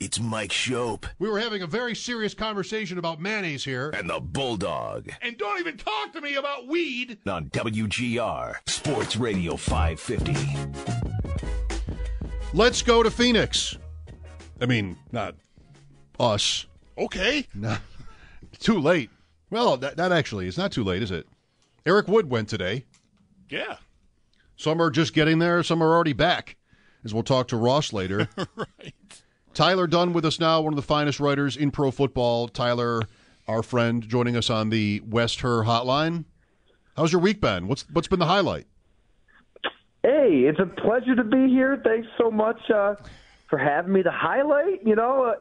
It's Mike Schopp We were having a very serious conversation about mayonnaise here. and the Bulldog And don't even talk to me about weed. on WGR Sports Radio 550. Let's go to Phoenix. I mean, not us. Okay. No, too late. Well, that, that actually is not too late, is it? Eric Wood went today. Yeah. Some are just getting there. Some are already back. As we'll talk to Ross later. right. Tyler Dunne with us now, one of the finest writers in pro football. Tyler, our friend, joining us on the West Herr hotline. How's your week been? What's what's been the highlight? Hey, it's a pleasure to be here. Thanks so much uh, for having me. The highlight, you know, uh,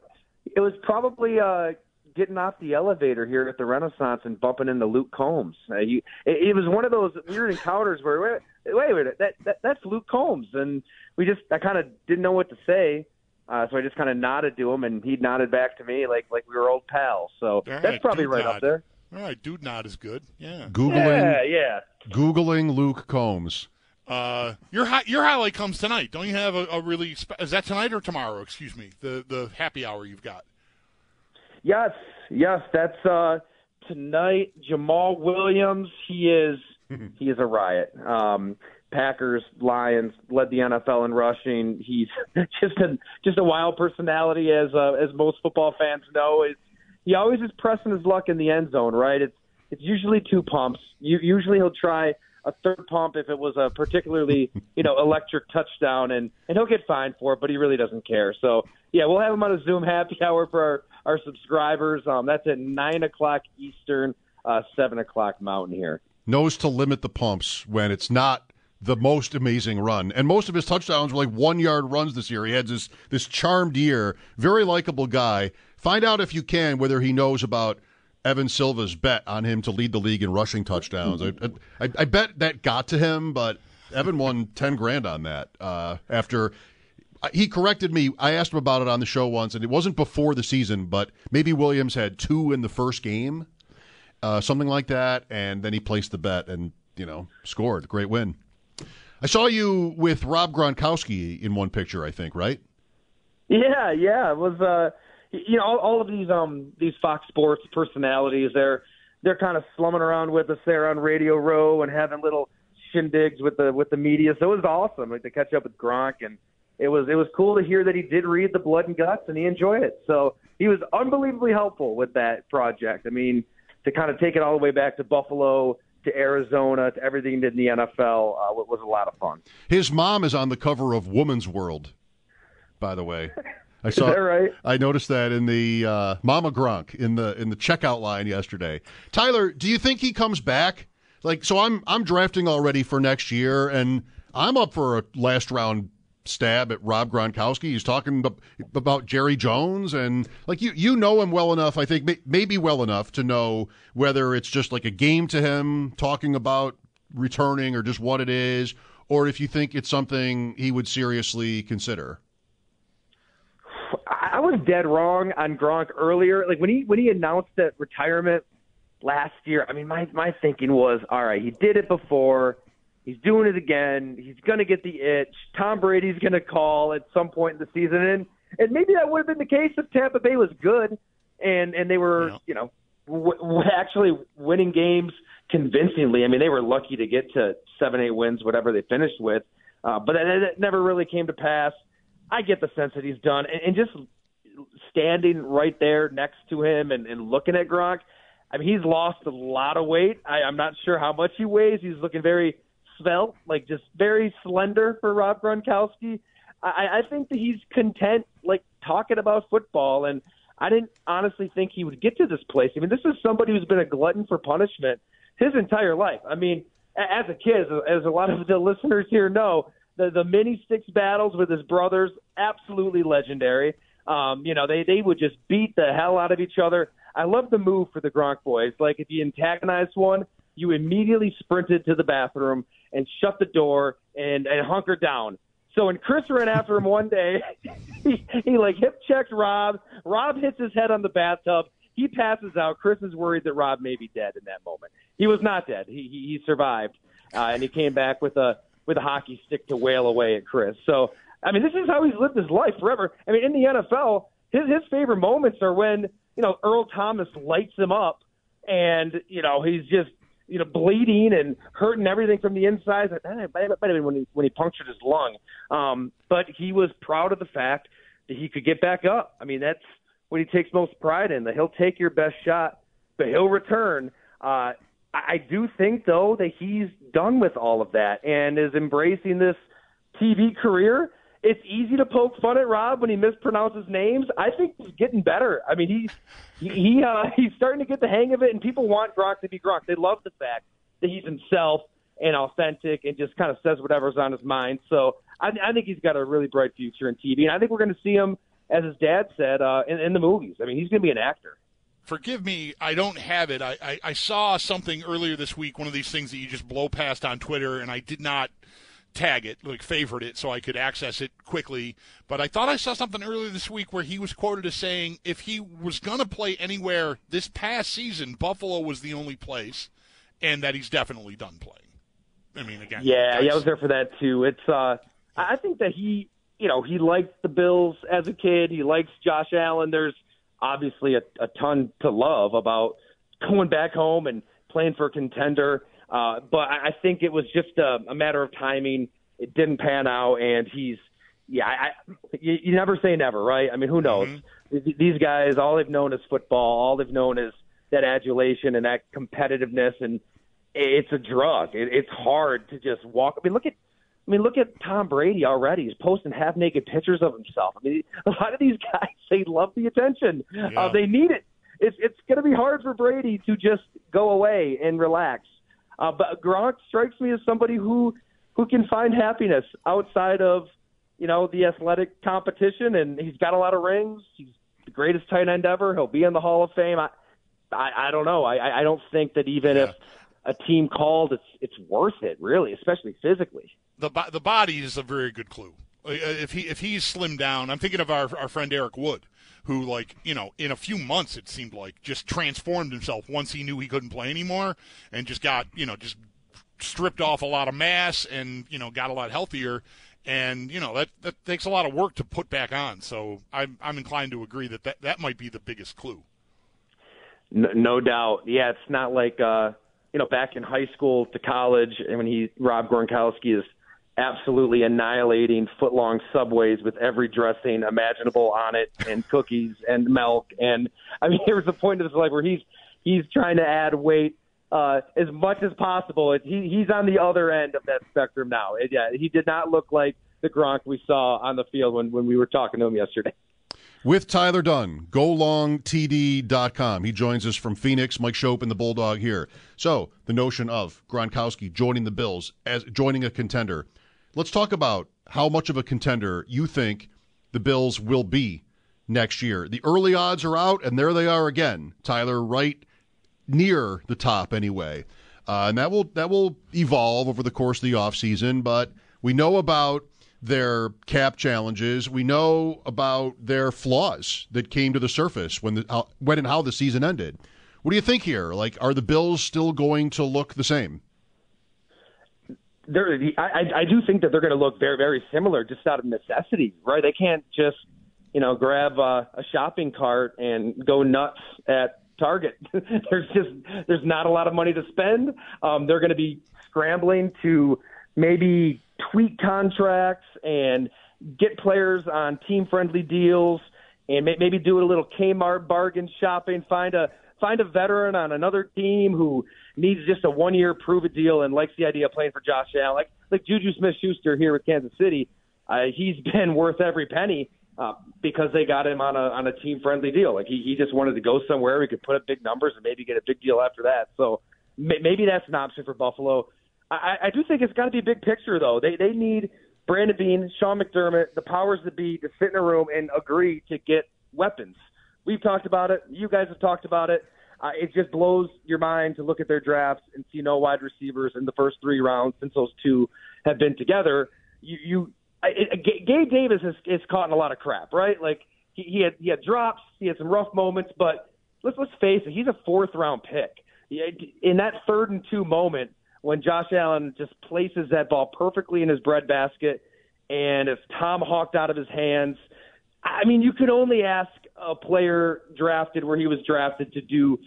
it was probably uh, getting off the elevator here at the Renaissance and bumping into Luke Combs. Uh, it, it was one of those weird encounters where wait, wait minute, that, that that's Luke Combs, and we just I kind of didn't know what to say. Uh, so I just kind of nodded to him, and he nodded back to me like like we were old pals. So All that's probably right nod. up there. All right, dude nod is good. Yeah. Googling Yeah, yeah. Googling Luke Combs. Uh, your hi- your highlight comes tonight. Don't you have a, a really spe- is that tonight or tomorrow? Excuse me. The the happy hour you've got. Yes, yes, that's uh tonight. Jamaal Williams, he is he is a riot. Um Packers, Lions led the NFL in rushing. He's just a just a wild personality, as uh, as most football fans know. Is he always is pressing his luck in the end zone, right? It's it's usually two pumps. You, usually he'll try a third pump if it was a particularly you know electric touchdown, and and he'll get fined for it, but he really doesn't care. So yeah, we'll have him on a Zoom happy hour for our our subscribers. Um, that's at nine o'clock Eastern, uh, seven o'clock Mountain here. Knows to limit the pumps when it's not the most amazing run. And most of his touchdowns were like one yard runs this year. He had this this charmed year. Very likable guy. Find out if you can whether he knows about Evan Silva's bet on him to lead the league in rushing touchdowns. I, I, I bet that got to him, but Evan won ten grand on that uh, after he corrected me. I asked him about it on the show once, and it wasn't before the season, but maybe Williams had two in the first game, uh, something like that, and then he placed the bet and you know scored. Great win. I saw you with Rob Gronkowski in one picture, I think, right? Yeah, yeah. It was uh you know, all, all of these um these Fox Sports personalities, they're they're kind of slumming around with us there on Radio Row and having little shindigs with the with the media. So it was awesome, like to catch up with Gronk and it was it was cool to hear that he did read the blood and guts and he enjoyed it. So he was unbelievably helpful with that project. I mean, to kind of take it all the way back to Buffalo to Arizona to everything in the NFL uh, was a lot of fun. His mom is on the cover of Woman's World, by the way. I saw. that right? I noticed that in the uh, Mama Gronk in the in the checkout line yesterday. Tyler, do you think he comes back? Like, so I'm I'm drafting already for next year, and I'm up for a last round stab at Rob Gronkowski. He's talking ab- about Jerry Jones, and like you you know him well enough. I think may- maybe well enough to know whether it's just like a game to him talking about returning, or just what it is, or if you think it's something he would seriously consider. I was dead wrong on Gronk earlier. Like when he when he announced that retirement last year, I mean my my thinking was, all right, he did it before. He's doing it again. He's going to get the itch. Tom Brady's going to call at some point in the season, and and maybe that would have been the case if Tampa Bay was good, and and they were Yeah. you know w- w- actually winning games convincingly. I mean, they were lucky to get to seven, eight wins, whatever they finished with, uh, but that, that never really came to pass. I get the sense that he's done, and, and just standing right there next to him and, and looking at Gronk. I mean, he's lost a lot of weight. I, I'm not sure how much he weighs. He's looking very svelte, like just very slender for Rob Gronkowski. I, I think that he's content like talking about football. And I didn't honestly think he would get to this place. I mean, this is somebody who's been a glutton for punishment his entire life. I mean, as a kid, as a lot of the listeners here know, the the mini sticks battles with his brothers absolutely legendary. Um, you know, they they would just beat the hell out of each other. I love the move for the Gronk boys. Like if you antagonized one, you immediately sprinted to the bathroom and shut the door and, and hunkered down. So when Chris ran after him one day, he, he like hip checked Rob. Rob hits his head on the bathtub. He passes out. Chris is worried that Rob may be dead in that moment. He was not dead. He he, he survived, uh, and he came back with a with a hockey stick to wail away at Chris. So I mean, this is how he's lived his life forever. I mean, in the NFL, his his favorite moments are when you know Earl Thomas lights him up, and you know he's just you know bleeding and hurting everything from the inside. That might have been when he when he punctured his lung. Um, but he was proud of the fact that he could get back up. I mean, that's what he takes most pride in. That he'll take your best shot, but he'll return. Uh, I do think though that he's done with all of that and is embracing this TV career it's easy to poke fun at Rob when he mispronounces names. I think he's getting better. I mean, he's he uh, he's starting to get the hang of it, and people want Gronk to be Gronk. They love the fact that he's himself and authentic and just kind of says whatever's on his mind. So I, I think he's got a really bright future in TV, and I think we're going to see him, as his dad said, uh, in, in the movies. I mean, he's going to be an actor. Forgive me, I don't have it. I, I, I saw something earlier this week, one of these things that you just blow past on Twitter, and I did not – tag it, like favorite it, so I could access it quickly. But I thought I saw something earlier this week where he was quoted as saying if he was going to play anywhere this past season, Buffalo was the only place, and that he's definitely done playing. I mean, again, yeah, yeah, I was there for that too. It's, uh, I think that he, you know, he liked the Bills as a kid. He likes Josh Allen. There's obviously a, a ton to love about going back home and playing for a contender uh, but I think it was just a, a matter of timing. It didn't pan out, and he's yeah. I, you, you never say never, right? I mean, who knows? Mm-hmm. These guys, all they've known is football. All they've known is that adulation and that competitiveness, and it's a drug. It, it's hard to just walk. I mean, look at I mean, look at Tom Brady already. He's posting half naked pictures of himself. I mean, a lot of these guys they love the attention. Uh, yeah. Uh, they need it. It's it's going to be hard for Brady to just go away and relax. Uh, but Gronk strikes me as somebody who who can find happiness outside of you know the athletic competition, and he's got a lot of rings. He's the greatest tight end ever. He'll be in the Hall of Fame. I I, I don't know. I I don't think that even yeah. if a team called, it's it's worth it, really, especially physically. The the body is a very good clue. Uh, if he if he's slimmed down, I'm thinking of our our friend Eric Wood who like you know in a few months it seemed like just transformed himself once he knew he couldn't play anymore and just got you know just stripped off a lot of mass and you know got a lot healthier. And you know that that takes a lot of work to put back on. So i'm i'm inclined to agree that that, that might be the biggest clue. No, no doubt. Yeah it's not like uh you know back in high school to college and when he rob gronkowski is absolutely annihilating foot-long subways with every dressing imaginable on it and cookies and milk and I mean there was a point of his life where he's he's trying to add weight uh, as much as possible. He he's on the other end of that spectrum now. It, yeah, he did not look like the Gronk we saw on the field when when we were talking to him yesterday. With Tyler Dunne, golongtd.com. He joins us from Phoenix, Mike Schopp and the Bulldog here. So, the notion of Gronkowski joining the Bills as joining a contender Let's talk about how much of a contender you think the Bills will be next year. The early odds are out, and there they are again. Tyler, right near the top anyway. Uh, and that will that will evolve over the course of the offseason, but we know about their cap challenges. We know about their flaws that came to the surface when the how, when and how the season ended. What do you think here? Like, are the Bills still going to look the same? They're, I, I do think that they're going to look very, very similar just out of necessity, right? They can't just, you know, grab uh, a shopping cart and go nuts at Target. there's just there's not a lot of money to spend. Um, they're going to be scrambling to maybe tweak contracts and get players on team-friendly deals, and maybe do a little Kmart bargain shopping. Find a find a veteran on another team who needs just a one year prove it deal and likes the idea of playing for Josh Allen. Like like Juju Smith Schuster here with Kansas City. Uh, he's been worth every penny. uh, because they got him on a on a team friendly deal. Like he, he just wanted to go somewhere he could put up big numbers and maybe get a big deal after that. So may, maybe that's an option for Buffalo. I, I do think it's got to be a big picture though. They they need Brandon Beane, Sean McDermott, the powers that be to sit in a room and agree to get weapons. We've talked about it. You guys have talked about it. Uh, it just blows your mind to look at their drafts and see no wide receivers in the first three rounds since those two have been together. You, you it, Gabe Davis is, is caught in a lot of crap, right? Like he, he had he had drops, he had some rough moments, but let's let's face it, he's a fourth round pick. In that third and two moment, when Josh Allen just places that ball perfectly in his breadbasket and it's tomahawked out of his hands. I mean, you could only ask a player drafted where he was drafted to do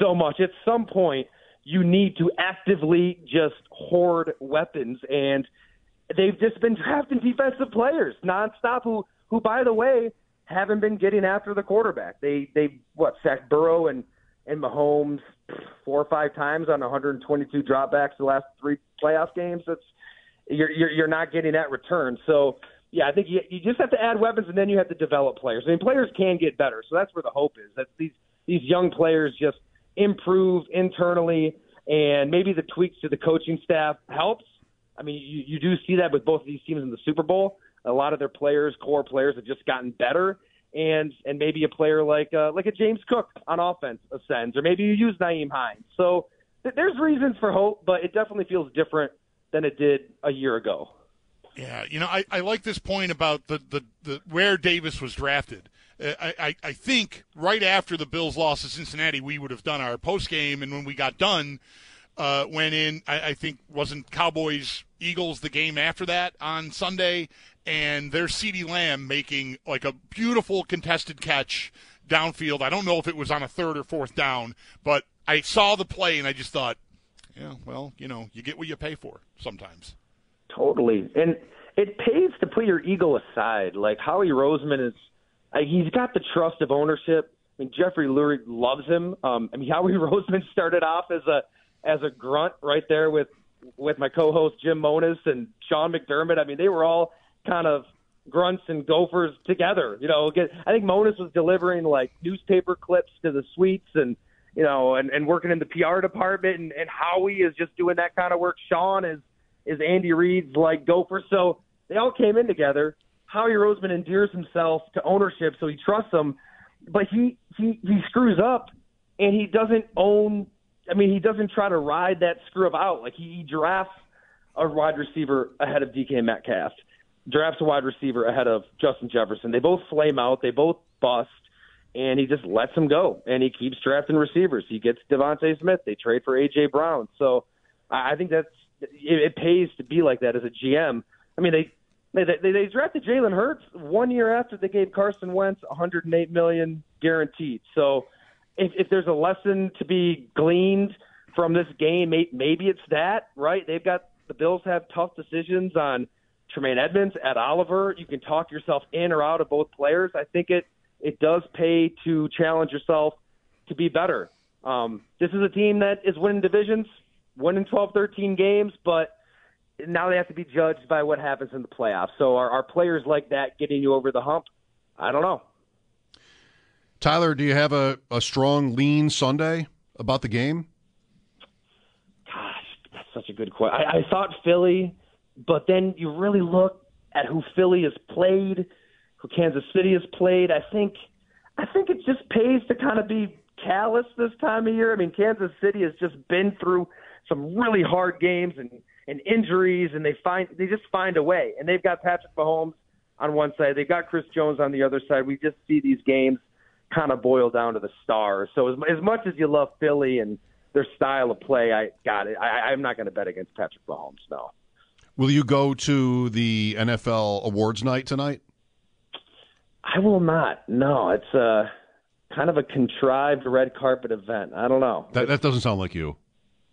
so much. At some point, you need to actively just hoard weapons, and they've just been drafting defensive players nonstop. Who, who, by the way, haven't been getting after the quarterback. They, they what sacked Burrow and and Mahomes four or five times on 122 dropbacks the last three playoff games. That's you're you're, you're not getting that return. So yeah, I think you, you just have to add weapons and then you have to develop players. I mean, players can get better, so that's where the hope is. That these these young players just improve internally, and maybe the tweaks to the coaching staff helps. I mean, you, you do see that with both of these teams in the Super Bowl. A lot of their players, core players, have just gotten better and and maybe a player like uh, like a James Cook on offense ascends, or maybe you use Nyheim Hines. So th- there's reasons for hope, but it definitely feels different than it did a year ago. Yeah, you know, I, I like this point about the, the, the where Davis was drafted. Uh, I, I, think right after the Bills lost to Cincinnati, we would have done our post game, and when we got done, uh, went in. I, I think wasn't Cowboys Eagles the game after that on Sunday, and there's CeeDee Lamb making like a beautiful contested catch downfield. I don't know if it was on a third or fourth down, but I saw the play and I just thought, yeah, well, you know, you get what you pay for sometimes. Totally. And it pays to put your ego aside. Like Howie Roseman is, he's got the trust of ownership. I mean, Jeffrey Lurie loves him. Um, I mean, Howie Roseman started off as a as a grunt right there with with my co-host Jim Monos and Sean McDermott. I mean, they were all kind of grunts and gophers together. You know, get, I think Monos was delivering like newspaper clips to the suites and you know, and, and working in the PR department, and, and Howie is just doing that kind of work. Sean is is Andy Reid's like gopher. So they all came in together. Howie Roseman endears himself to ownership, so he trusts them, but he he he screws up, and he doesn't own. I mean, he doesn't try to ride that screw up out. Like he, he drafts a wide receiver ahead of DK Metcalf drafts a wide receiver ahead of Justin Jefferson. They both flame out, they both bust, and he just lets them go. And he keeps drafting receivers. He gets DeVonta Smith. They trade for AJ Brown. So I think that's it, it pays to be like that as a GM. I mean, they they they, they drafted Jalen Hurts one year after they gave Carson Wentz 108 million guaranteed. So if, if there's a lesson to be gleaned from this game, maybe it's that, right? They've got the Bills have tough decisions on Tremaine Edmunds, Ed Oliver. You can talk yourself in or out of both players. I think it it does pay to challenge yourself to be better. Um, this is a team that is winning divisions, winning 12, 13 games, but now they have to be judged by what happens in the playoffs. So are, are players like that getting you over the hump? I don't know. Tyler, do you have a, a strong lean Sunday about the game? Gosh, that's such a good question. I, I thought Philly but then you really look at who Philly has played, who Kansas City has played. I think I think it just pays to kind of be callous this time of year. I mean, Kansas City has just been through some really hard games and and injuries, and they find they just find a way. And they've got Patrick Mahomes on one side, they've got Chris Jones on the other side. We just see these games kind of boil down to the stars. So as, as much as you love Philly and their style of play, I got it. I, I'm not going to bet against Patrick Mahomes. No. Will you go to the NFL awards night tonight? I will not. No, it's a kind of a contrived red carpet event. I don't know. That, that doesn't sound like you.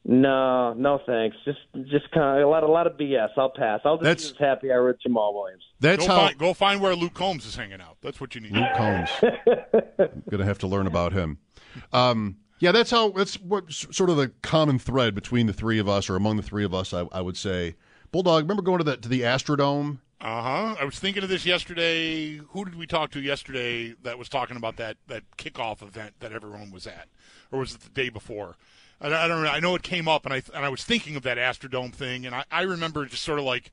No, no, thanks. Just, just kind of a lot, a lot of BS. I'll pass. I'll just that's, be as happy I with Jamaal Williams. That's go how. Find, go find where Luke Combs is hanging out. That's what you need. Luke Combs. I'm Going to have to learn about him. Um, yeah, that's how. That's what sort of the common thread between the three of us, or among the three of us, I, I would say Bulldog, remember going to the to the Astrodome Uh huh. I was thinking of this yesterday. Who did we talk to yesterday that was talking about that that kickoff event that everyone was at, or was it the day before? I, I don't know. I know it came up, and I and I was thinking of that Astrodome thing, and I, I remember just sort of like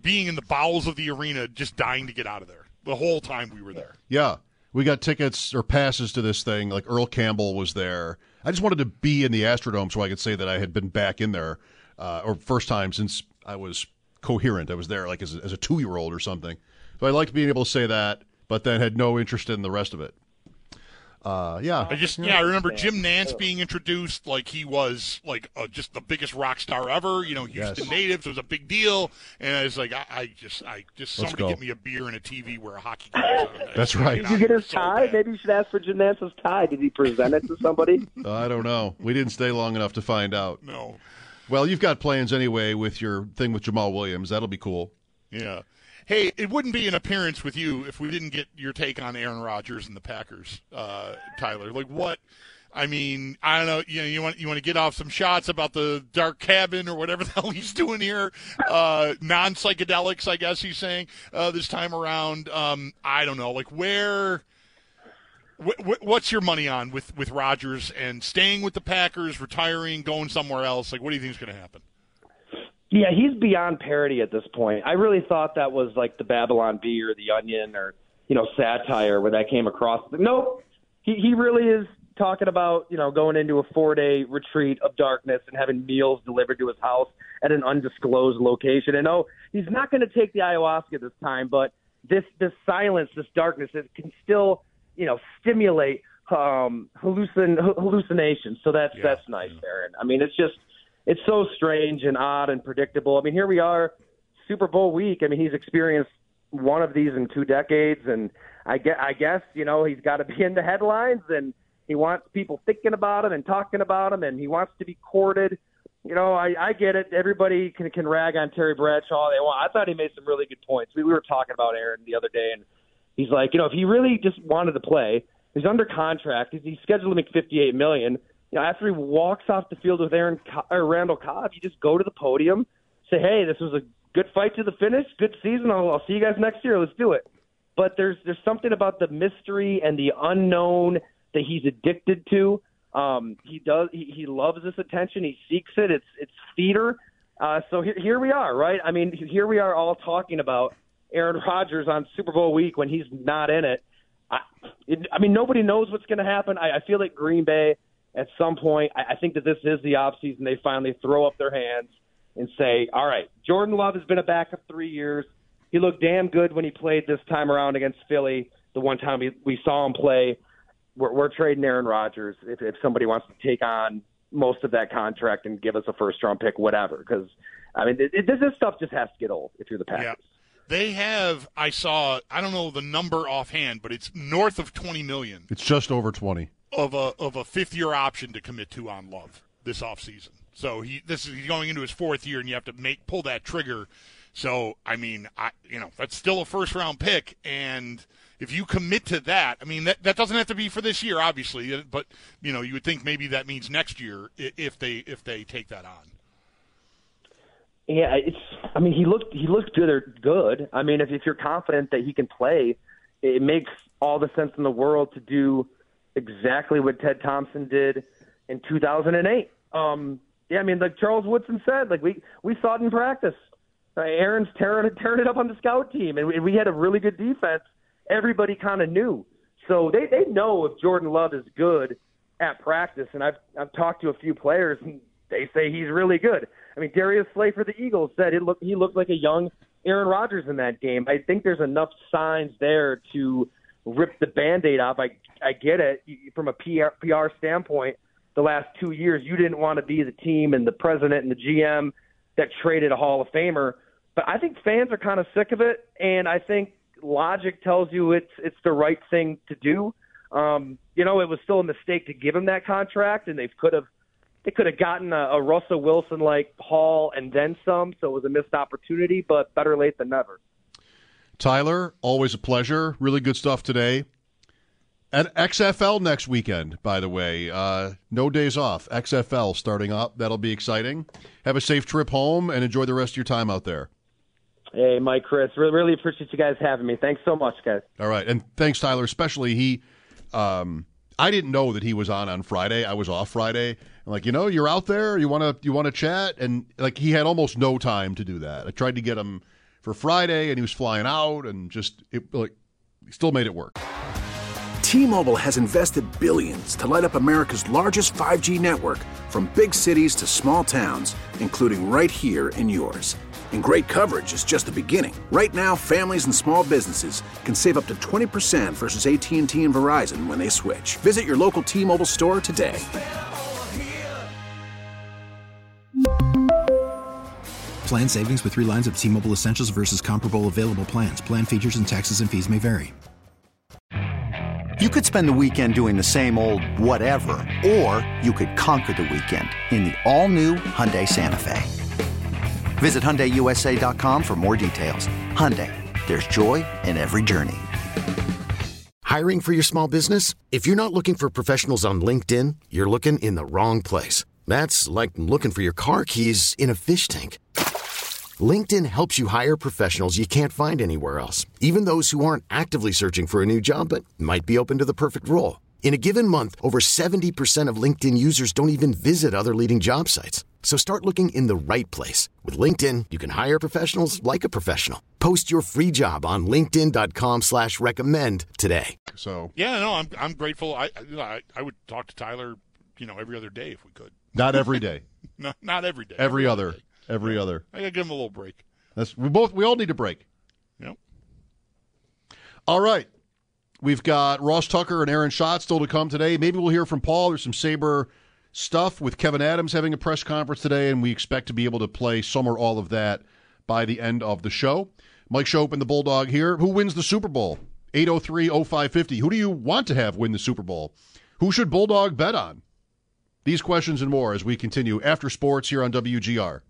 being in the bowels of the arena, just dying to get out of there the whole time we were there. Yeah. We got tickets or passes to this thing. Like Earl Campbell was there. I just wanted to be in the Astrodome so I could say that I had been back in there, uh, or first time since I was coherent. I was there like as a, as a two year old or something. So I liked being able to say that, but then had no interest in the rest of it. Uh, yeah, I just yeah, I remember Jim Nantz being introduced like he was like uh, just the biggest rock star ever. You know, Houston Yes. natives was a big deal, and I was like, I, I just, I just Let's somebody go. get me a beer and a TV where a hockey game is. That's right. Did you get his So tie? bad. Maybe you should ask for Jim Nantz's tie. Did he present it to somebody? I don't know. We didn't stay long enough to find out. No, Well, you've got plans anyway with your thing with Jamaal Williams. That'll be cool. yeah. Hey, it wouldn't be an appearance with you if we didn't get your take on Aaron Rodgers and the Packers, uh, Tyler. Like what? I mean, I don't know. You know, you want you want to get off some shots about the dark cabin or whatever the hell he's doing here. Uh, non psychedelics, I guess he's saying uh, this time around. Um, I don't know. Like where. Wh- wh- what's your money on with with Rodgers and staying with the Packers, retiring, going somewhere else? Like, what do you think is going to happen? Yeah, he's beyond parody at this point. I really thought that was like the Babylon Bee or the Onion or you know satire where that came across. Nope, he he really is talking about you know going into a four day retreat of darkness and having meals delivered to his house at an undisclosed location. And oh, he's not going to take the ayahuasca this time, but this this silence, this darkness, it can still you know stimulate um hallucin hallucinations. So that's that's nice, Aaron. I mean, it's just it's so strange and odd and predictable. I mean, here we are, Super Bowl week. I mean, he's experienced one of these in two decades, and I guess, I guess you know he's got to be in the headlines, and he wants people thinking about him and talking about him, and he wants to be courted. You know, I, I get it. Everybody can can rag on Terry Bradshaw they want. I thought he made some really good points. We, we were talking about Aaron the other day, and he's like, you know, if he really just wanted to play, he's under contract. He's, he's scheduled to make fifty-eight million. You know, after he walks off the field with Aaron Co- or Randall Cobb, you just go to the podium, say, "Hey, this was a good fight to the finish, good season. I'll, I'll see you guys next year. Let's do it." But there's there's something about the mystery and the unknown that he's addicted to. Um, he does. He, he loves this attention. He seeks it. It's it's theater. Uh, so here, here we are, right? I mean, here we are all talking about Aaron Rodgers on Super Bowl week when he's not in it. I, it, I mean, nobody knows what's going to happen. I, I feel like Green Bay at some point. I, I think that this is the offseason. They finally throw up their hands and say, "All right, Jordan Love has been a backup three years. He looked damn good when he played this time around against Philly. The one time we, we saw him play, we're, we're trading Aaron Rodgers if, if somebody wants to take on most of that contract and give us a first round pick, whatever. Because I mean, it, it, this this stuff just has to get old if you're the Packers. Yeah. They have. I saw. I don't know the number offhand, but it's north of twenty million It's just over 20. Of a of a fifth year option to commit to on Love this offseason. So he this is he's going into his fourth year, and you have to make pull that trigger. So I mean, I you know that's still a first round pick, and if you commit to that, I mean that that doesn't have to be for this year, obviously, uh, but you know you would think maybe that means next year if they if they take that on. Yeah, it's. I mean, he looked he looked good good. I mean, if if you're confident that he can play, it makes all the sense in the world to do exactly what Ted Thompson did in 2008. Um, yeah, I mean, like Charles Woodson said, like we we saw it in practice. Uh, Aaron's tearing tearing it up on the scout team, and we, we had a really good defense. Everybody kind of knew, so they they know if Jordan Love is good at practice. And I've I've talked to a few players, and they say he's really good. I mean, Darius Slay for the Eagles said it looked he looked like a young Aaron Rodgers in that game. I think there's enough signs there to rip the band-aid off. I I get it from a PR, PR standpoint. The last two years, you didn't want to be the team and the president and the GM that traded a haul of Famer. But I think fans are kind of sick of it, and I think logic tells you it's it's the right thing to do. Um, you know, it was still a mistake to give him that contract, and they could have they could have gotten a, a Russell Wilson like Hall and then some. So it was a missed opportunity, but better late than never. Tyler, always a pleasure. Really good stuff today. At XFL next weekend, by the way. Uh, no days off. XFL starting up. That'll be exciting. Have a safe trip home and enjoy the rest of your time out there. Hey, Mike, Chris, really, really appreciate you guys having me. Thanks so much, guys. All right, and thanks, Tyler. Especially he, um, I didn't know that he was on on Friday. I was off Friday. I'm like, you know, you're out there. You want to you want to chat, and like he had almost no time to do that. I tried to get him for Friday, and he was flying out, and just it like he still made it work. T-Mobile has invested billions to light up America's largest 5G network, from big cities to small towns, including right here in yours. And great coverage is just the beginning. Right now, families and small businesses can save up to 20% versus AT&T and Verizon when they switch. Visit your local T-Mobile store today. Plan savings with three lines of T Mobile Essentials versus comparable available plans. Plan features and taxes and fees may vary. You could spend the weekend doing the same old whatever, or you could conquer the weekend in the all-new Hyundai Santa Fe. Visit HyundaiUSA.com for more details. Hyundai, there's joy in every journey. Hiring for your small business? If you're not looking for professionals on LinkedIn, you're looking in the wrong place. That's like looking for your car keys in a fish tank. LinkedIn helps you hire professionals you can't find anywhere else, even those who aren't actively searching for a new job but might be open to the perfect role. In a given month, over 70% of LinkedIn users don't even visit other leading job sites. So start looking in the right place. With LinkedIn, you can hire professionals like a professional. Post your free job on linkedin.com slash recommend today. So Yeah, no, I'm I'm grateful. I I, I would talk to Tyler, you know, every other day if we could. not every day, Not not every day. every other, day. Every other. I gotta give him a little break. That's we both we all need a break. Yep. All right. We've got Ross Tucker and Aaron Schott still to come today. Maybe we'll hear from Paul. There's some Sabre stuff with Kevyn Adams having a press conference today, and we expect to be able to play some or all of that by the end of the show. Mike Schopp and the Bulldog here. Who wins the Super Bowl? 803 0550. Who do you want to have win the Super Bowl? Who should Bulldog bet on? These questions and more as we continue after sports here on WGR.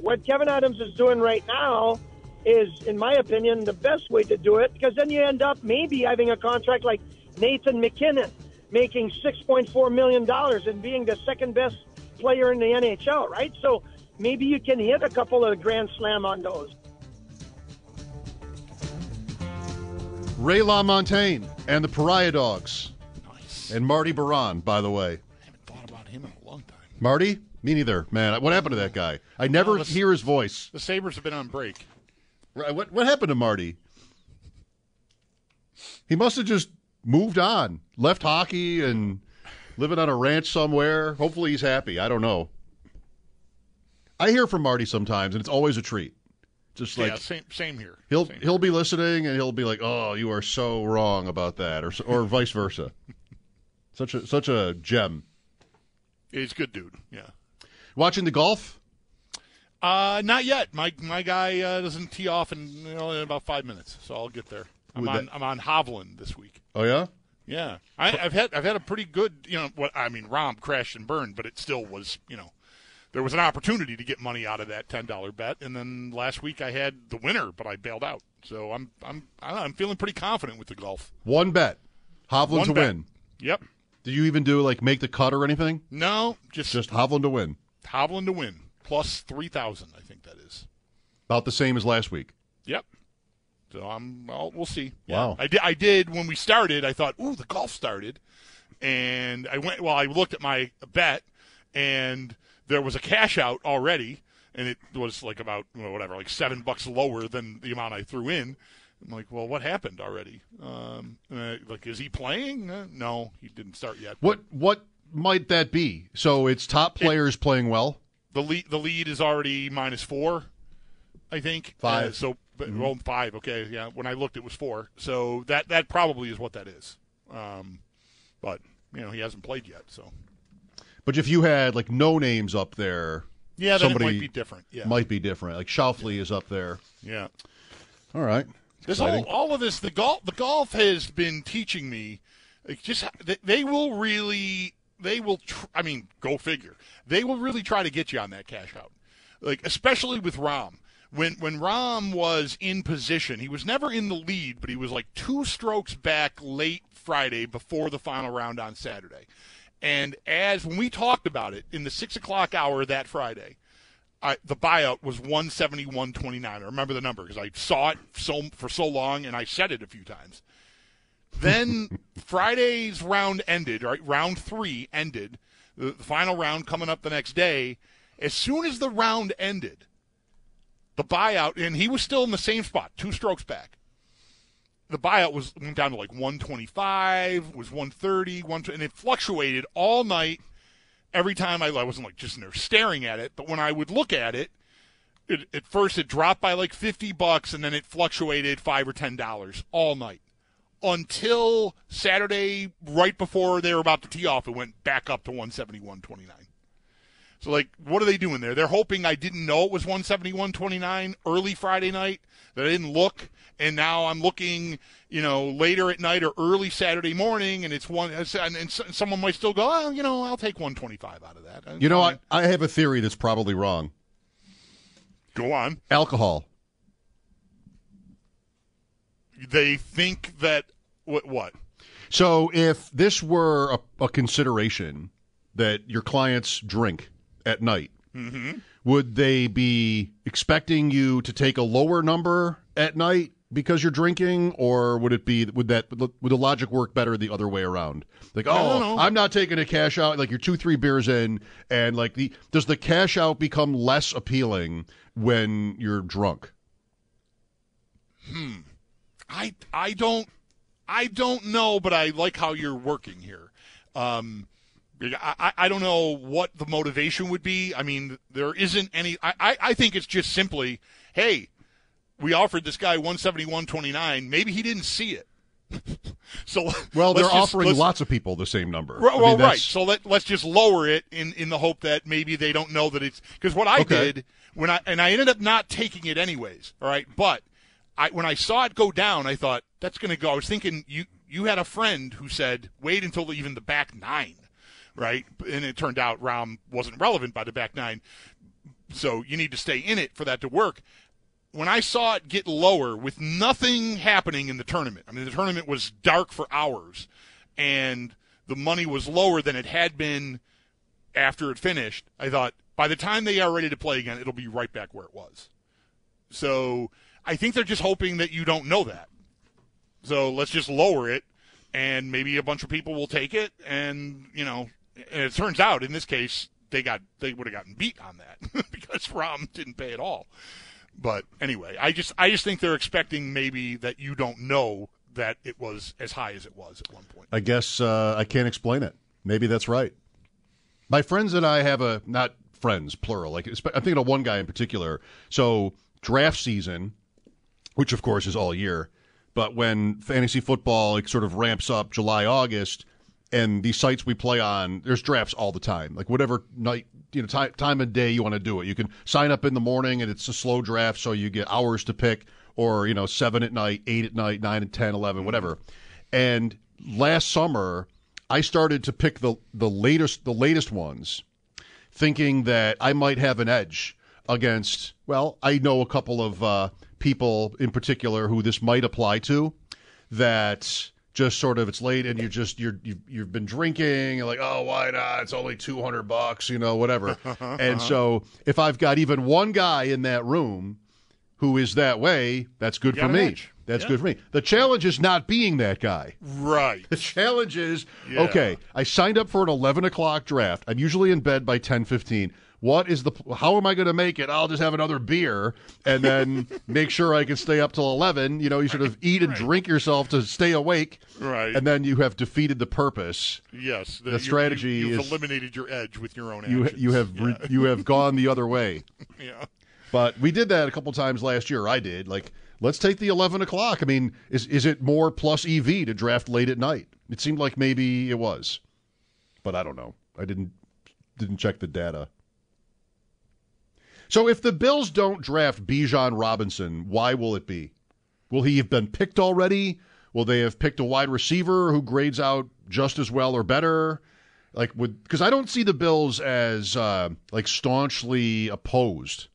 What Kevyn Adams is doing right now is, in my opinion, the best way to do it because then you end up maybe having a contract like Nathan MacKinnon making $6.4 million and being the second best player in the NHL, right? So maybe you can hit a couple of grand slam on those. Ray LaMontagne and the Pariah Dogs. Nice. And Marty Biron, by the way. I haven't thought about him in a long time. Marty? Me neither, man. What happened to that guy? I never this- hear his voice. The Sabres have been on break. Right, What what happened to Marty? He must have just moved on, left hockey, and living on a ranch somewhere. Hopefully, he's happy. I don't know. I hear from Marty sometimes, and it's always a treat. Just like yeah, same same here. he'll Same he'll be listening, and he'll be like, "Oh, you are so wrong about that," or or vice versa. such a such a gem. He's a good dude. Yeah. Watching the golf. Uh, not yet. My my guy uh, doesn't tee off in, you know, in about five minutes, so I'll get there. I'm on that- I'm on Hovland this week. Oh yeah. Yeah, I, I've had I've had a pretty good you know what I mean. Rahm crashed and burned, but it still was you know there was an opportunity to get money out of that ten dollar bet, and then last week I had the winner, but I bailed out. So I'm I'm I don't know, I'm feeling pretty confident with the golf. One bet. Hovland One to bet. win. Yep. Did you even do like make the cut or anything? No, just Just Hovland to win. Hovland to win plus three thousand. I think that is. About the same as last week. Yep. So I'm. Well, we'll see. Wow. I did. I did when we started. I thought, ooh, the golf started, and I went. Well, I looked at my bet, and there was a cash out already, and it was like about you know, whatever, like seven bucks lower than the amount I threw in. I'm like, well, what happened already? Um, like, is he playing? Uh, no, he didn't start yet. What what might that be? So it's top players playing well. the lead the lead is already minus four, I think. Five. Mm-hmm. Uh, so but, well, five. Okay, yeah. When I looked, it was four. So that that probably is what that is. Um, but you know he hasn't played yet, so But if you had like no names up there, yeah, somebody it might be different. Yeah, might be different. Like Schauffele is up there. yeah. All right. This all, all of this, the golf, the golf has been teaching me. Like just they will really, they will. Tr- I mean, go figure. They will really try to get you on that cash out. Like especially with Rahm. When when Rahm was in position, he was never in the lead, but he was like two strokes back late Friday before the final round on Saturday. And as when we talked about it in the six o'clock hour that Friday, I, the buyout was 171.29. I remember the number because I saw it so for so long and I said it a few times. Then Friday's round ended, right? Round three ended. The, final round coming up the next day. As soon as the round ended, the buyout, and he was still in the same spot, two strokes back. The buyout was went down to like 125, was 130, one, and it fluctuated all night. Every time I, I wasn't like just there staring at it, but when I would look at it, it, at first it dropped by like 50 bucks, and then it fluctuated five or ten dollars all night until Saturday, right before they were about to tee off. It went back up to 171.29. So, like, what are they doing there? They're hoping I didn't know it was 171.29 early Friday night, that I didn't look, and now I'm looking, you know, later at night or early Saturday morning, and it's one, and, and someone might still go, oh, you know, I'll take 125 out of that. You know, I, I have a theory that's probably wrong. Go on. Alcohol. They think that, what? what? So, if this were a, a consideration that your clients drink at night, mm-hmm. would they be expecting you to take a lower number at night because you're drinking, or would it be would that would the logic work better the other way around? Like, oh, I'm not taking a cash out. Like you're two, three beers in, and like the does the cash out become less appealing when you're drunk? Hmm. I I don't I don't know, but I like how you're working here. Um, I, I don't know what the motivation would be. I mean, there isn't any. I, I think it's just simply, hey, we offered this guy 171.29. Maybe he didn't see it. so well, they're just, offering lots of people the same number. Well, I mean, right. So let let's just lower it in in the hope that maybe they don't know that it's because what I okay. did when I and I ended up not taking it anyways. All right, but I when I saw it go down, I thought that's going to go. I was thinking you you had a friend who said wait until even the back nine right? And it turned out Rahm wasn't relevant by the back nine. So you need to stay in it for that to work. When I saw it get lower with nothing happening in the tournament, I mean, the tournament was dark for hours and the money was lower than it had been after it finished. I thought by the time they are ready to play again, it'll be right back where it was. So I think they're just hoping that you don't know that. So let's just lower it and maybe a bunch of people will take it and, you know, and it turns out in this case they got they would have gotten beat on that because Rahm didn't pay at all. But anyway, I just I just think they're expecting maybe that you don't know that it was as high as it was at one point. I guess uh, I can't explain it. Maybe that's right. My friends and I have a not friends plural. Like I'm thinking of one guy in particular. So draft season, which of course is all year, but when fantasy football like, sort of ramps up July August, and these sites we play on, there's drafts all the time. Like whatever night, you know, time time of day you want to do it. You can sign up in the morning and it's a slow draft, so you get hours to pick, or you know, seven at night, eight at night, nine and ten, eleven, whatever. And last summer, I started to pick the the latest the latest ones, thinking that I might have an edge against. Well, I know a couple of uh, people in particular who this might apply to. That just sort of it's late and you're just you're you've, you've been drinking and like oh why not? It's only 200 bucks you know whatever. And so if i've got even one guy in that room who is that way that's good for me. that's yeah. good for me. The challenge is not being that guy. Right. The challenge is yeah. okay i signed up for an 11 o'clock draft. I'm usually in bed by 10 15 what is the how am I going to make it? I'll just have another beer and then make sure I can stay up till 11. You know, you sort of eat and right. drink yourself to stay awake. Right. And then you have defeated the purpose. Yes. The, the strategy you, you've is eliminated your edge with your own you, actions. You have yeah. you have gone the other way. yeah. But we did that a couple times last year. I did. Like, let's take the 11 o'clock. I mean, is is it more plus EV to draft late at night? It seemed like maybe it was, but I don't know. I didn't didn't check the data. So if the Bills don't draft Bijan Robinson, why will it be? Will he have been picked already? Will they have picked a wide receiver who grades out just as well or better? Like, would because I don't see the Bills as uh, like staunchly opposed.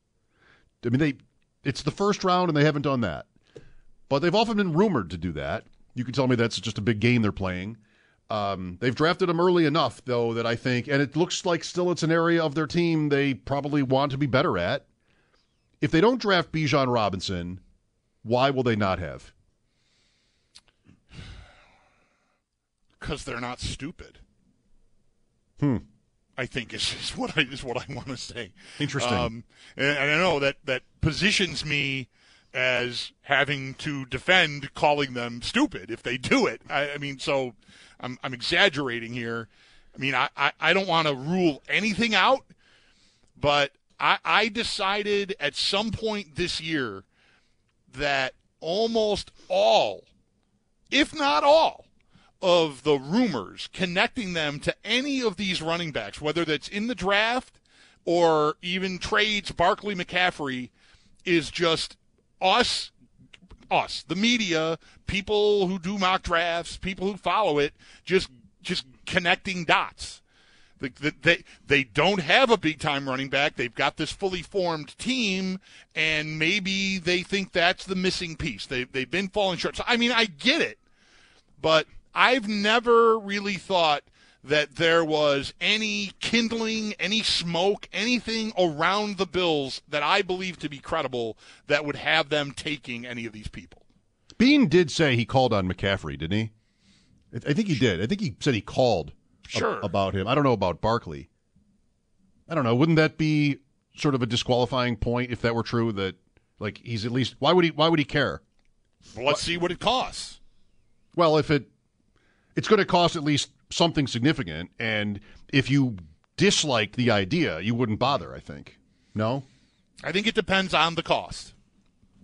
I mean, they it's the first round and they haven't done that, but they've often been rumored to do that. You can tell me that's just a big game they're playing. Um, they've drafted him early enough, though, that I think, and it looks like still it's an area of their team they probably want to be better at. If they don't draft Bijan Robinson, why will they not have? Because they're not stupid. Hmm. I think is, is what I is what I want to say. Interesting. Um, and, and I know that that positions me as having to defend calling them stupid if they do it. I, I mean, so I'm I'm exaggerating here. I mean, I, I, I don't want to rule anything out, but I, I decided at some point this year that almost all, if not all, of the rumors connecting them to any of these running backs, whether that's in the draft or even trades Barkley McCaffrey, is just us, us, the media, people who do mock drafts, people who follow it, just just connecting dots. They, they don't have a big time running back. They've got this fully formed team, and maybe they think that's the missing piece. They, they've been falling short. So, I mean, I get it, but I've never really thought that there was any kindling, any smoke, anything around the Bills that I believe to be credible that would have them taking any of these people. Beane did say he called on McCaffrey, didn't he? I think he did. I think he said he called sure. about him. I don't know about Barkley. I don't know. Wouldn't that be sort of a disqualifying point if that were true? That like he's at least why would he why would he care? Well, let's see what it costs. Well, if it it's going to cost at least something significant, and if you dislike the idea, you wouldn't bother. I think. No. I think it depends on the cost.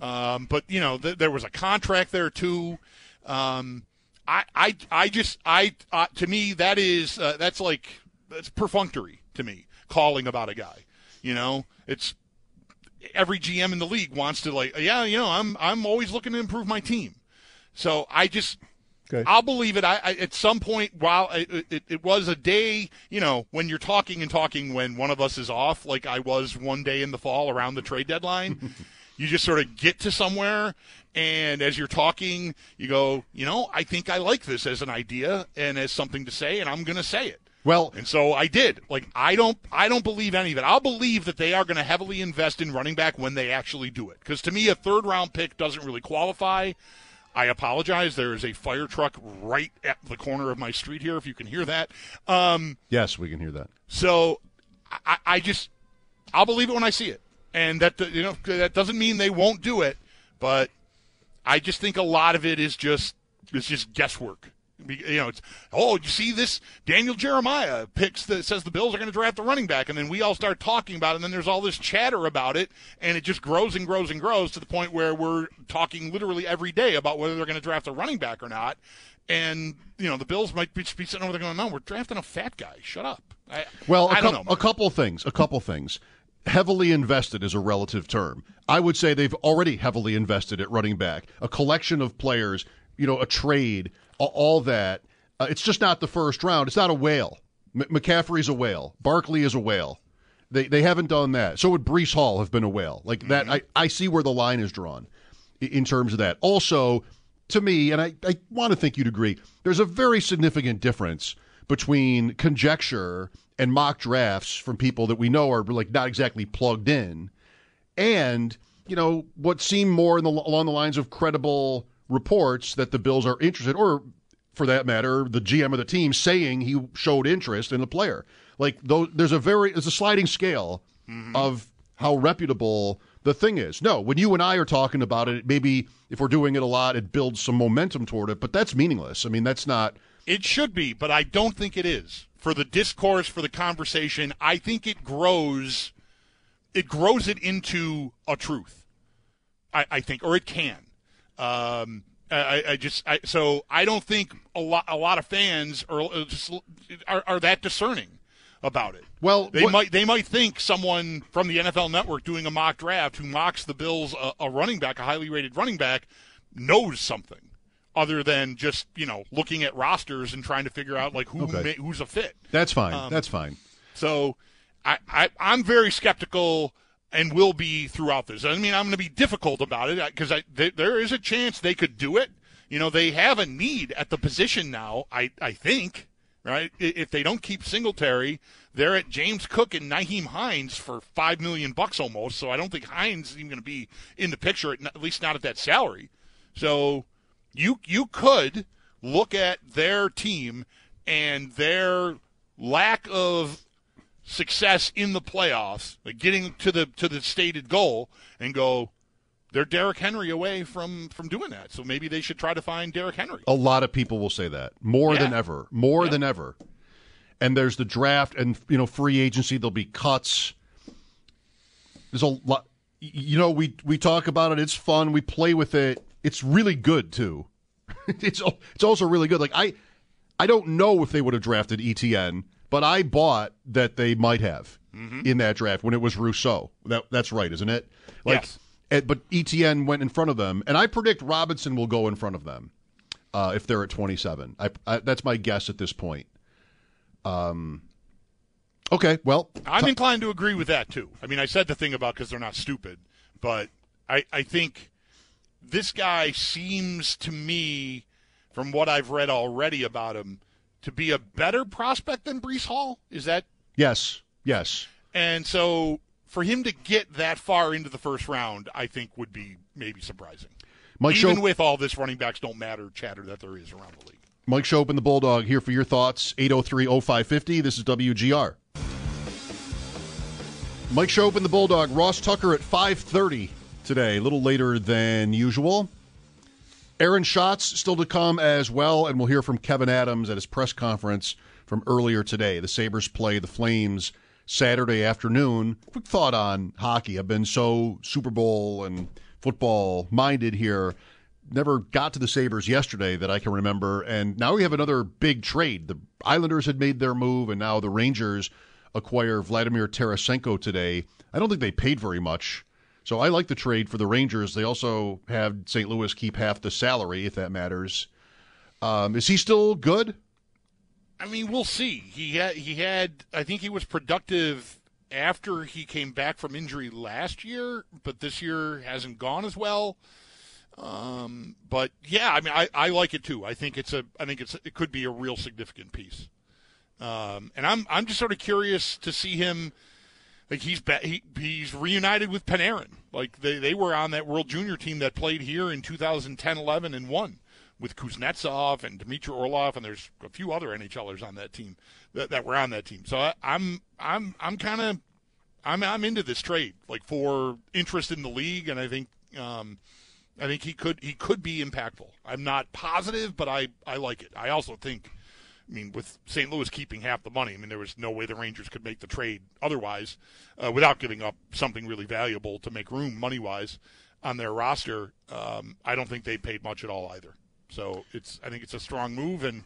Um, but you know, th- there was a contract there too. Um, I, I, I just, I, uh, to me, that is, uh, that's like, that's perfunctory to me, calling about a guy. You know, it's every GM in the league wants to like, yeah, you know, I'm, I'm always looking to improve my team. So I just, Okay. I'll believe it. I, I, at some point, while it, it, it, was a day, you know, when you're talking and talking when one of us is off, like I was one day in the fall around the trade deadline, you just sort of get to somewhere, and as you're talking, you go, you know, I think I like this as an idea and as something to say, and I'm going to say it. Well, and so I did. Like I don't, I don't believe any of it. I'll believe that they are going to heavily invest in running back when they actually do it. Because to me, a third round pick doesn't really qualify. I apologize. There is a fire truck right at the corner of my street here. If you can hear that. Um, yes, we can hear that. So I, I just I'll believe it when I see it, and that you know that doesn't mean they won't do it, but I just think a lot of it is just it's just guesswork. You know, it's oh, you see this Daniel Jeremiah picks that says the Bills are going to draft a running back, and then we all start talking about it, and then there's all this chatter about it, and it just grows and grows and grows to the point where we're talking literally every day about whether they're going to draft a running back or not. And you know, the Bills might be, be sitting over there going, "No, we're drafting a fat guy. Shut up." I, well, I a, don't cou- know. a couple things. A couple things. Heavily invested is a relative term. I would say they've already heavily invested at running back. A collection of players, you know, a trade, all that. Uh, it's just not the first round. It's not a whale. M- McCaffrey's a whale. Barkley is a whale. They they haven't done that. So would Breece Hall have been a whale? Like that. I, I see where the line is drawn in terms of that. Also, to me, and I, I want to think you'd agree, there's a very significant difference between conjecture and mock drafts from people that we know are like not exactly plugged in, and you know what seem more in the, along the lines of credible reports that the Bills are interested, or for that matter, the GM of the team saying he showed interest in the player. Like those, there's a very there's a sliding scale mm-hmm. of how reputable the thing is. No, when you and I are talking about it, maybe if we're doing it a lot, it builds some momentum toward it, but that's meaningless. I mean, that's not. It should be, but I don't think it is. For the discourse, for the conversation, I think it grows. It grows it into a truth. I, I think, or it can. Um, I, I just I, so I don't think a lot a lot of fans are just are, are that discerning about it. Well, they what- might they might think someone from the NFL Network doing a mock draft who mocks the Bills a, a running back, a highly rated running back, knows something other than just you know looking at rosters and trying to figure out like who Okay. ma- who's a fit. That's fine. Um, that's fine. So I, I I'm very skeptical and will be throughout this. I mean, I'm going to be difficult about it uh, because I th- there is a chance they could do it. You know, they have a need at the position now, I, I think, right? If they don't keep Singletary, they're at James Cook and Nyheim Hines for five million bucks almost. So I don't think Hines is even going to be in the picture, at, at least not at that salary. So you you could look at their team and their lack of success in the playoffs, like getting to the to the stated goal, and go, they're Derrick Henry away from from doing that. So maybe they should try to find Derrick Henry. A lot of people will say that more Yeah. than ever, more than ever. And there's the draft and you know free agency. There'll be cuts. There's a lot. You know, we we talk about it. It's fun. We play with it. It's really good too. it's it's also really good. Like I, I don't know if they would have drafted Etienne, but I bought that they might have Mm-hmm. in that draft when it was Rousseau. That that's right, isn't it? Like, Yes. eh, but Etienne went in front of them, and I predict Robinson will go in front of them uh, if they're at 27. I, I, that's my guess at this point. Um. Okay, well, I'm t- inclined to agree with that too. I mean, I said the thing about because they're not stupid, but I I think this guy seems to me, from what I've read already about him, to be a better prospect than Breece Hall. Is that yes, yes. And so for him to get that far into the first round, I think would be maybe surprising. Mike Even Show- with all this running backs don't matter chatter that there is around the league. Mike Schopp and the Bulldog here for your thoughts. 803-0550. This is WGR. Mike Schopp and the Bulldog. Ross Tucker at 530 today, a little later than usual. Aaron Schatz still to come as well, and we'll hear from Kevyn Adams at his press conference from earlier today. The Sabres play the Flames Saturday afternoon. Quick thought on hockey. I've been so Super Bowl and football minded here. Never got to the Sabres yesterday that I can remember. And now we have another big trade. The Islanders had made their move, and now the Rangers acquire Vladimir Tarasenko today. I don't think they paid very much. So I like the trade for the Rangers. They also have St. Louis keep half the salary, if that matters. Um, is he still good? I mean, we'll see. He had he had I think he was productive after he came back from injury last year, but this year hasn't gone as well. Um, but yeah, I mean, I, I like it too. I think it's a I think it's it could be a real significant piece. Um, and I'm I'm just sort of curious to see him. Like he's ba- he, he's reunited with Panarin. Like they, they were on that World Junior team that played here in 2010, 11, and won with Kuznetsov and Dmitry Orlov, and there's a few other NHLers on that team that, that were on that team. So I, I'm I'm I'm kind of I'm I'm into this trade, like for interest in the league, and I think um, I think he could he could be impactful. I'm not positive, but I I like it. I also think. I mean, with St. Louis keeping half the money, I mean, there was no way the Rangers could make the trade otherwise uh, without giving up something really valuable to make room money wise on their roster. Um, I don't think they paid much at all either. So it's I think it's a strong move, and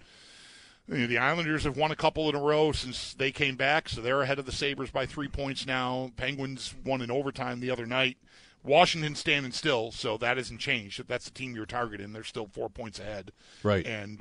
you know, the Islanders have won a couple in a row since they came back, so they're ahead of the Sabres by three points now. Penguins won in overtime the other night. Washington's standing still, so that hasn't changed. If that's the team you're targeting, they're still four points ahead. Right. And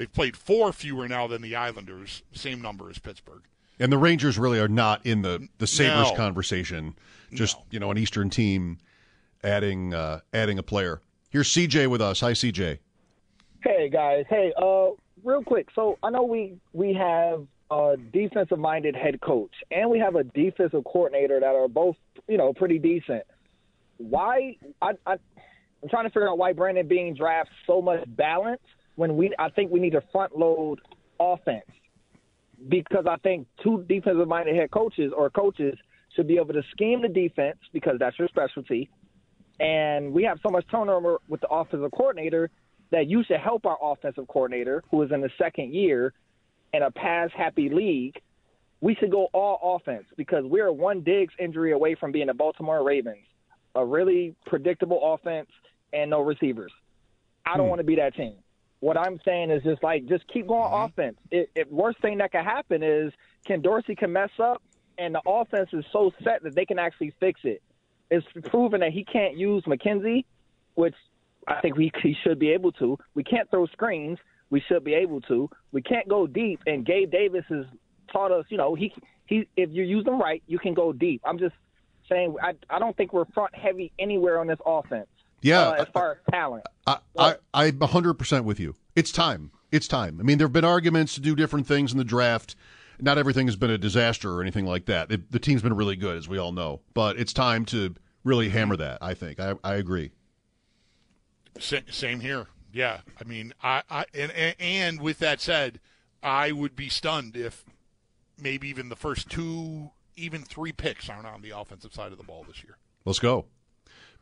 They've played four fewer now than the Islanders, same number as Pittsburgh. And the Rangers really are not in the the Sabres No. conversation. Just you know, an Eastern team adding uh, adding a player. Here's CJ with us. Hi, CJ. Hey guys, hey, uh, real quick. So I know we we have a defensive-minded head coach and we have a defensive coordinator that are both, you know, pretty decent. Why? I, I I'm trying to figure out why Brandon Beane drafts so much balance when we I think we need to front load offense because I think two defensive-minded head coaches or coaches should be able to scheme the defense because that's your specialty and we have so much turnover with the offensive coordinator that you should help our offensive coordinator, who is in the second year in a pass happy league. We should go all offense because we're one Diggs injury away from being the Baltimore Ravens, a really predictable offense and no receivers. I don't hmm. want to be that team. What I'm saying is just like just keep going mm-hmm. offense. It, it worst thing that could happen is Ken Dorsey can mess up and the offense is so set that they can actually fix it it's proven that he can't use McKenzie, which I think we he should be able to. We can't throw screens. We should be able to. We can't go deep. And Gabe Davis has taught us, you know, he he if you use them right, you can go deep. I'm just saying, I I don't think we're front heavy anywhere on this offense. Yeah, uh, as far as talent. I, I, I'm 100% with you. It's time. It's time. I mean, there have been arguments to do different things in the draft. Not everything has been a disaster or anything like that. It, the team's been really good, as we all know. But it's time to really hammer that, I think. I, I agree. Same here. Yeah, I mean, I, I and, and and with that said, I would be stunned if maybe even the first two, even three picks aren't on the offensive side of the ball this year. Let's go.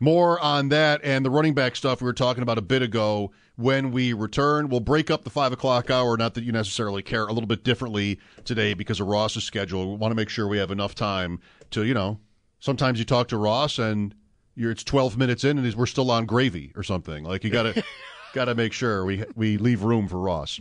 More on that and the running back stuff we were talking about a bit ago when we return. We'll break up the five o'clock hour. Not that you necessarily care a little bit differently today because of Ross's schedule. We want to make sure we have enough time to, you know, sometimes you talk to Ross and you're it's 12 minutes in and he's, we're still on gravy or something. Like you got to got to make sure we we leave room for Ross.